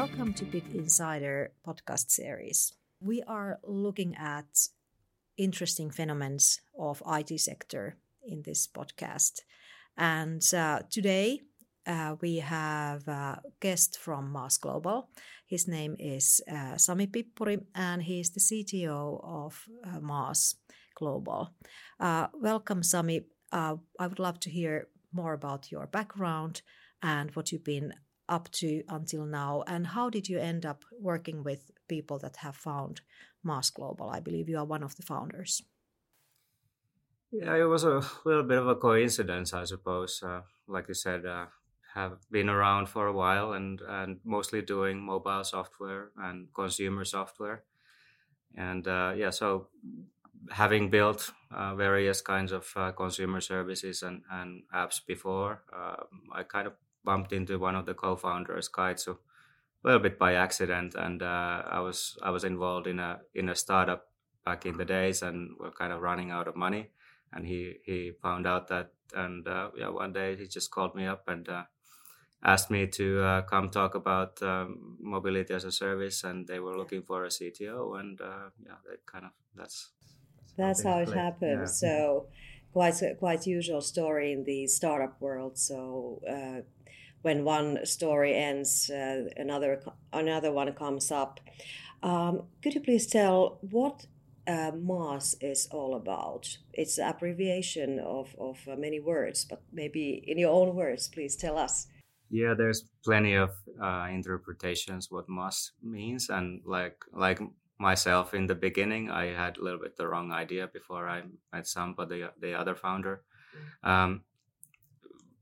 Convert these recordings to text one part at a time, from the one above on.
Welcome to Big Insider podcast series. We are looking at interesting phenomena of IT sector in this podcast. And uh, today uh, we have a guest from MAAS Global. His name is uh, Sami Pippuri, and he is the CTO of uh, MAAS Global. Uh, welcome, Sami. Uh, I would love to hear more about your background and what you've been up to until now, and how did you end up working with people that have found MAAS Global? I believe you are one of the founders. Yeah, it was a little bit of a coincidence, I suppose. Uh, like you said, uh, have been around for a while and and mostly doing mobile software and consumer software, and uh, yeah, so having built uh, various kinds of uh, consumer services and, and apps before, uh, I kind of bumped into one of the co-founders, Kaitsu, a little bit by accident, and uh, I was I was involved in a in a startup back in the days, and we're kind of running out of money, and he he found out that, and uh, yeah, one day he just called me up and uh, asked me to uh, come talk about um, mobility as a service, and they were looking for a CTO, and uh, yeah, that kind of that's that's how it happened. Yeah. So quite quite usual story in the startup world. So uh, when one story ends, uh, another another one comes up. Um, could you please tell what uh, MAAS is all about? It's an abbreviation of, of uh, many words, but maybe in your own words, please tell us. Yeah, there's plenty of uh, interpretations what MAAS means, and like like myself in the beginning, I had a little bit the wrong idea before I met Sampo, the the other founder. Um,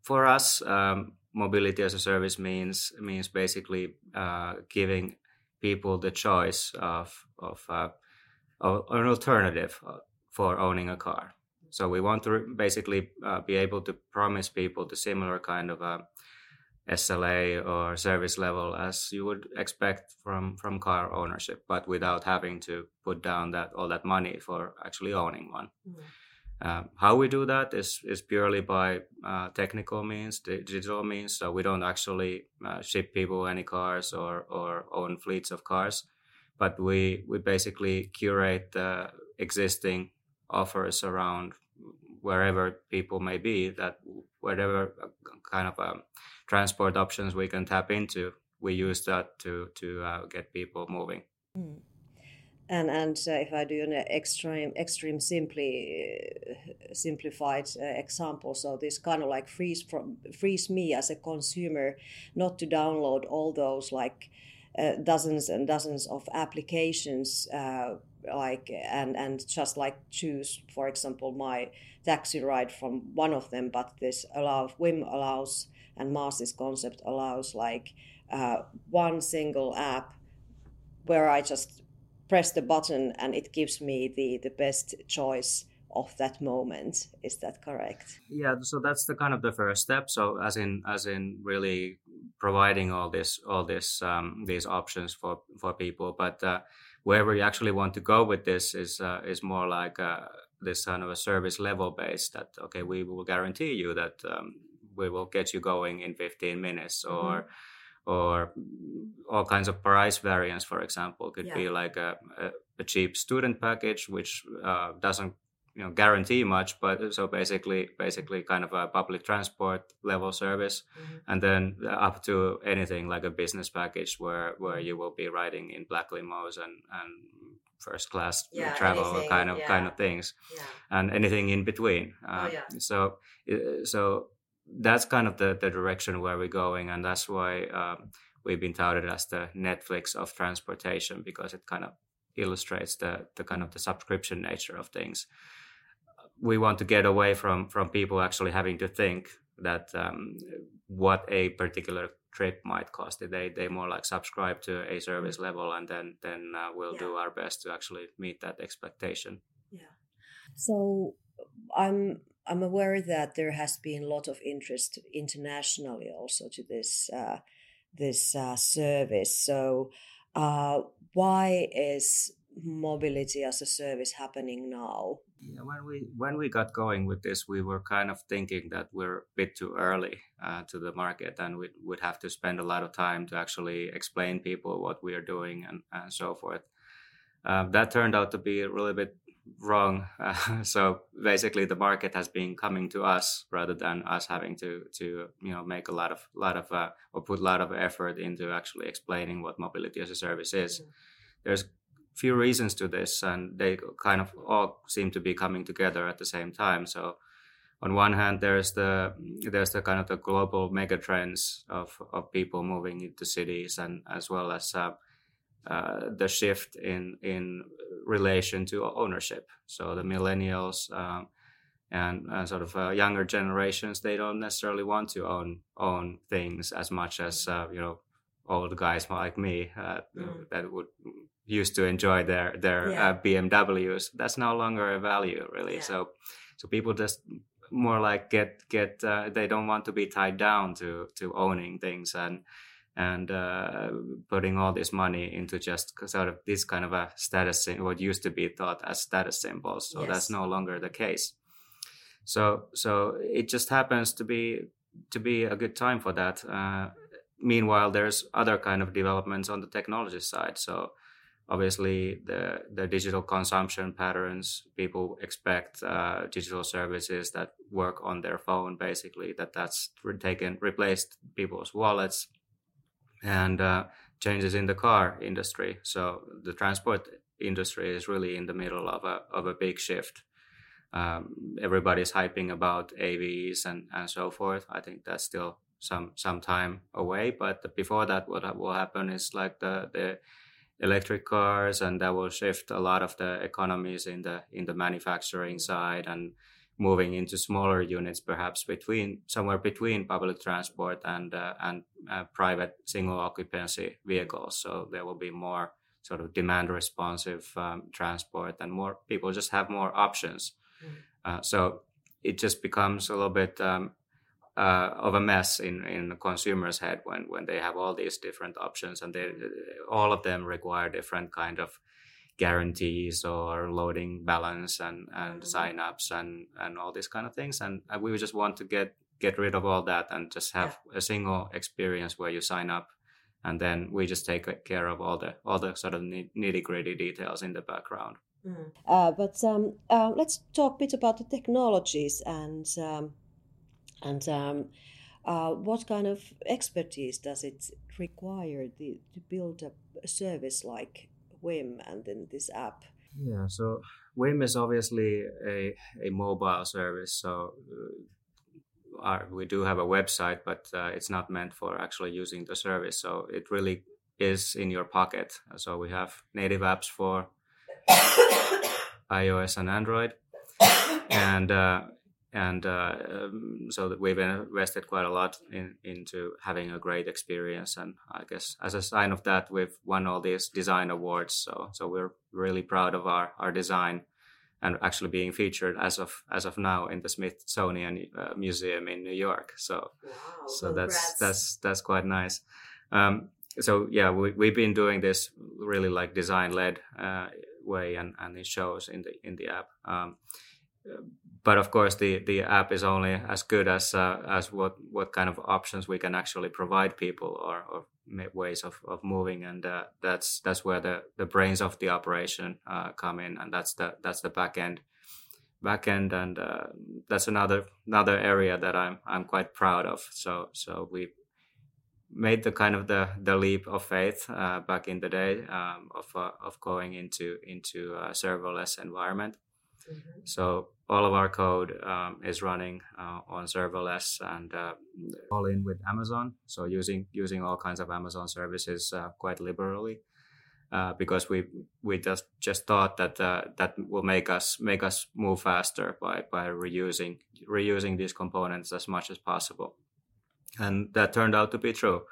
for us, um, mobility as a service means means basically uh, giving people the choice of of, uh, of an alternative uh, for owning a car. So we want to basically uh, be able to promise people the similar kind of a uh, SLA or service level as you would expect from from car ownership, but without having to put down that all that money for actually owning one. Um, how we do that is is purely by uh, technical means, digital means. So we don't actually uh, ship people any cars or or own fleets of cars, but we we basically curate the existing offers around wherever people may be. That whatever uh, kind of um, transport options we can tap into, we use that to to uh, get people moving. Mm and and uh, if I do an extreme extreme simply uh, simplified uh, example, so this kind of like frees from frees me as a consumer not to download all those like uh, dozens and dozens of applications uh, like and and just like choose for example my taxi ride from one of them, but this allows Whim allows and MAAS's concept allows like uh, one single app where I just press the button and it gives me the the best choice of that moment. Is that correct? Yeah so that's the kind of the first step. So as in as in really providing all this all this um, these options for for people. But uh, where we actually want to go with this is uh, is more like uh, this kind of a service level base that okay we will guarantee you that um, we will get you going in 15 minutes or mm-hmm or all kinds of price variance, for example, could yeah. be like a, a, a, cheap student package, which uh, doesn't you know guarantee much, but so basically basically kind of a public transport level service, mm-hmm. and then up to anything like a business package where where you will be riding in black limos and and first class yeah, travel anything, kind of yeah. kind of things, and anything in between. Uh, oh, so uh, so that's kind of the, the direction where we're going and that's why um, we've been touted as the netflix of transportation because it kind of illustrates the, the kind of the subscription nature of things we want to get away from from people actually having to think that um, what a particular trip might cost they they more like subscribe to a service mm-hmm. level and then then uh, we'll yeah. do our best to actually meet that expectation yeah so i'm I'm aware that there has been a lot of interest internationally also to this uh, this uh, service. So, uh, why is mobility as a service happening now? Yeah, when we when we got going with this, we were kind of thinking that we're a bit too early uh, to the market, and we would have to spend a lot of time to actually explain people what we are doing and, and so forth. Um, that turned out to be a little bit wrong. Uh, so basically, the market has been coming to us rather than us having to to you know make a lot of lot of uh, or put a lot of effort into actually explaining what mobility as a service is. Mm-hmm. There's few reasons to this, and they kind of all seem to be coming together at the same time. So, on one hand, there's the there's the kind of the global mega trends of of people moving into cities, and as well as uh, uh, the shift in in relation to ownership. So the millennials. Um, and uh, sort of uh, younger generations, they don't necessarily want to own own things as much as uh, you know old guys like me uh, mm. that would used to enjoy their their yeah. uh, BMWs. That's no longer a value really. Yeah. So so people just more like get get uh, they don't want to be tied down to to owning things and and uh, putting all this money into just sort of this kind of a status what used to be thought as status symbols. So yes. that's no longer the case. So so it just happens to be to be a good time for that. Uh, meanwhile, there's other kind of developments on the technology side. So obviously the the digital consumption patterns people expect uh, digital services that work on their phone basically that that's taken replaced people's wallets and uh, changes in the car industry. So the transport industry is really in the middle of a of a big shift. Um, everybody's hyping about AVs and and so forth. I think that's still some some time away but before that what will happen is like the the electric cars and that will shift a lot of the economies in the in the manufacturing side and moving into smaller units perhaps between somewhere between public transport and uh, and uh, private single occupancy vehicles so there will be more sort of demand responsive um, transport and more people just have more options mm. uh, so it just becomes a little bit um, uh, of a mess in in the consumer's head when when they have all these different options and they all of them require different kind of guarantees or loading balance and and mm-hmm. signups and and all these kind of things and we just want to get get rid of all that and just have yeah. a single experience where you sign up and then we just take care of all the all the sort of nitty gritty details in the background. Mm. Uh, but um, uh, let's talk a bit about the technologies and um, and um, uh, what kind of expertise does it require the, to build a, a service like Whim and then this app? Yeah, so Whim is obviously a, a mobile service. So uh, our, we do have a website, but uh, it's not meant for actually using the service. So it really is in your pocket. So we have native apps for iOS and Android. And uh, and uh, um, so that we've invested quite a lot in, into having a great experience. And i guess as a sign of that we've won all these design awards. So so we're really proud of our our design and actually being featured as of as of now in the smithsonian uh, museum in new york. So wow, so that's that's that's quite nice. Um, so yeah we, we've been doing this really like design led uh, way and and it shows in the in the app. Um, but of course the the app is only as good as uh, as what what kind of options we can actually provide people or, or ways of, of moving. And uh, that's that's where the the brains of the operation uh, come in. And that's the that's the back end back end. And uh, that's another another area that I'm I'm quite proud of. So so we made the kind of the the leap of faith uh, back in the day um, of uh, of going into into a serverless environment mm-hmm. so all of our code um, is running uh, on serverless and uh, all in with Amazon. So using using all kinds of Amazon services uh, quite liberally, uh, because we we just just thought that uh, that will make us make us move faster by by reusing reusing these components as much as possible, and that turned out to be true.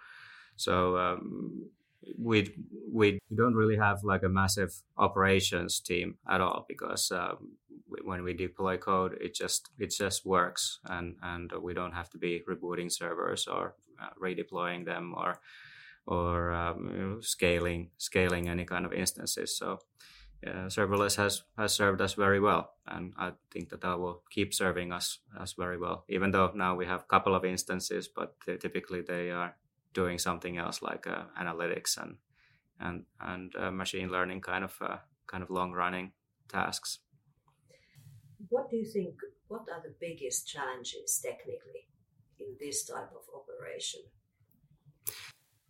So. Um, we we don't really have like a massive operations team at all because um, when we deploy code, it just it just works, and and we don't have to be rebooting servers or uh, redeploying them or or um, scaling scaling any kind of instances. So uh, serverless has has served us very well, and I think that that will keep serving us us very well. Even though now we have a couple of instances, but typically they are doing something else like uh, analytics and and and uh, machine learning kind of uh, kind of long running tasks. What do you think? What are the biggest challenges technically in this type of operation?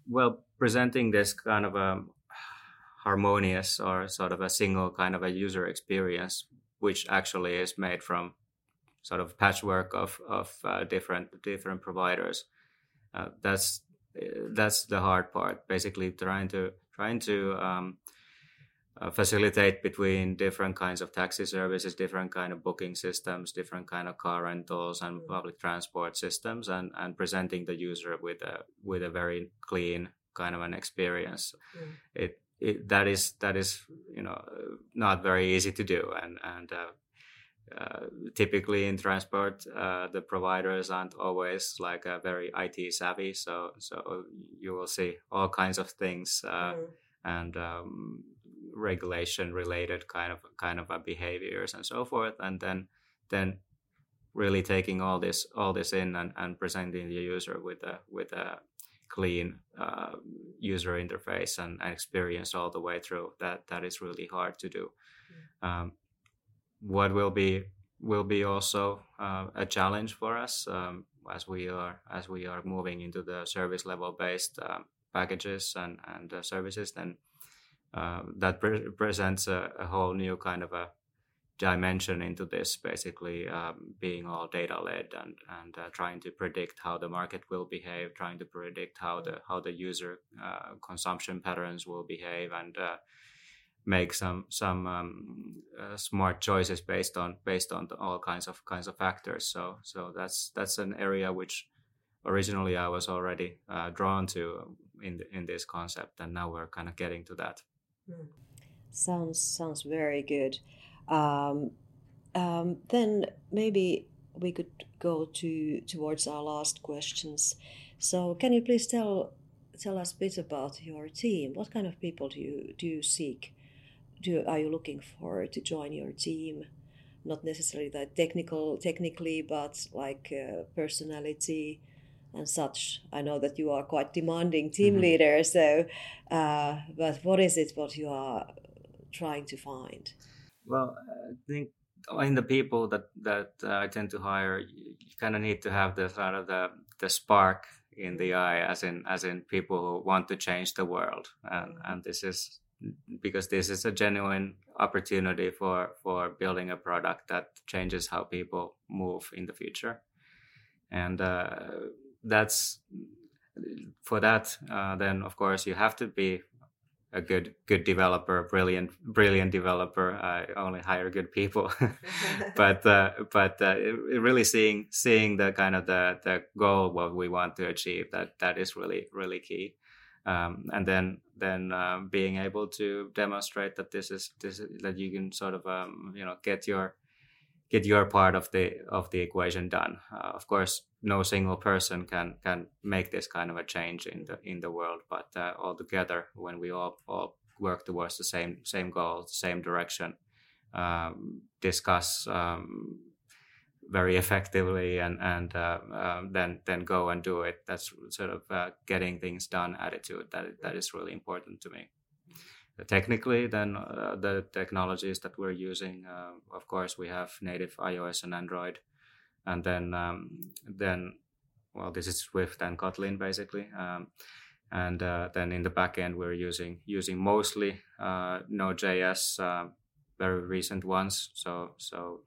Well, presenting this kind of a harmonious or sort of a single kind of a user experience, which actually is made from sort of patchwork of of uh, different different providers. Uh, that's that's the hard part. Basically, trying to trying to um, uh, facilitate between different kinds of taxi services, different kind of booking systems, different kind of car rentals and mm. public transport systems, and and presenting the user with a with a very clean kind of an experience. Mm. It it, that is that is you know not very easy to do and and uh, uh, typically in transport uh, the providers aren't always like a very IT savvy so so you will see all kinds of things mm-hmm. and um, regulation related kind of kind of behaviors and so forth and then then really taking all this all this in and, and presenting the user with a with a clean uh, user interface and, and, experience all the way through. That that is really hard to do. Mm. Um, what will be will be also uh, a challenge for us um, as we are as we are moving into the service level based um, packages and and uh, services. Then uh, that pre- presents a, a, whole new kind of a dimension into this, basically um, being all data led and and uh, trying to predict how the market will behave, trying to predict how the how the user uh, consumption patterns will behave, and uh, make some some um, uh, smart choices based on based on all kinds of kinds of factors. So so that's that's an area which originally I was already uh, drawn to in the, in this concept, and now we're kind of getting to that. Hmm. Sounds sounds very good. Um, um, then maybe we could go to towards our last questions. So, can you please tell tell us a bit about your team? What kind of people do you do you seek? Do are you looking for to join your team? Not necessarily that technical technically, but like uh, personality and such. I know that you are quite demanding team mm-hmm. leader. So, uh, but what is it what you are trying to find? Well, I think in the people that that uh, I tend to hire, you, you kind of need to have the sort of the the spark in the eye, as in as in people who want to change the world, and mm-hmm. and this is because this is a genuine opportunity for for building a product that changes how people move in the future, and uh, that's for that. Uh, then of course you have to be a good good developer, brilliant brilliant developer. I only hire good people, but uh, but uh, really seeing seeing the kind of the the goal what we want to achieve that that is really really key. Um, and then then uh, being able to demonstrate that this is this is, that you can sort of um, you know get your get your part of the of the equation done. Uh, of course, no single person can can make this kind of a change in the in the world, but uh, all together, when we all all work towards the same same goal, the same direction, um, discuss um, very effectively, and and uh, um, then then go and do it. That's sort of uh, getting things done attitude that that is really important to me. Technically then uh, the technologies that we're using uh, of course we have native ios and android. And then um, then well this is swift and kotlin basically. Um, and uh, then in the backend we're using using mostly uh, node.js uh, very recent ones. So so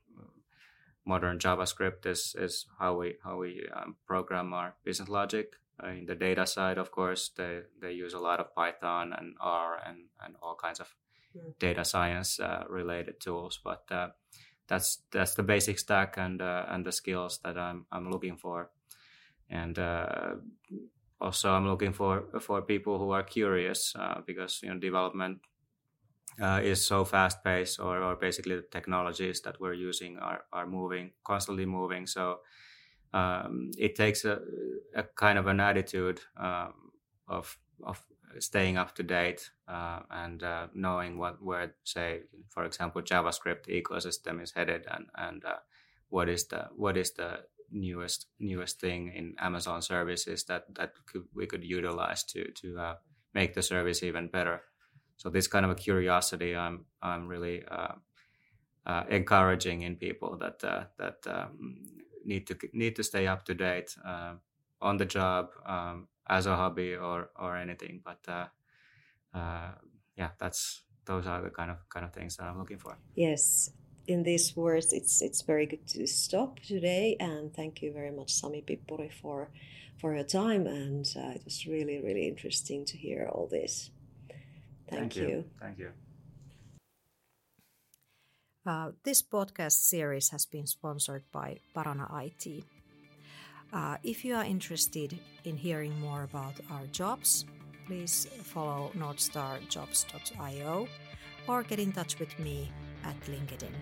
modern javascript is is how we how we um, program our business logic uh, in the data side, of course, they, they use a lot of Python and R and, and all kinds of mm. data science uh, related tools. But uh, that's that's the basic stack and uh, and the skills that I'm I'm looking for. And uh, also, I'm looking for for people who are curious uh, because you know development is so fast paced, or, or basically the technologies that we're using are are moving constantly moving. So um, it takes a, a, kind of an attitude um, of of staying up to date uh, and uh, knowing what where say for example javascript ecosystem is headed and and uh, what is the what is the newest newest thing in amazon services that that could, we could utilize to to uh, make the service even better so this kind of a curiosity i'm i'm really uh, uh, encouraging in people that that um, need to need to stay up to date on the job um, as a hobby or or anything. But uh, uh, yeah, that's those are the kind of kind of things that I'm looking for. Yes. In these words, it's it's very good to stop today, and thank you very much, Sami Pippuri, for for your time, and uh, it was really really interesting to hear all this. Thank, thank you. you. Thank you. Uh, this podcast series has been sponsored by Parana IT. Uh, if you are interested in hearing more about our jobs, please follow northstarjobs.io or get in touch with me at LinkedIn.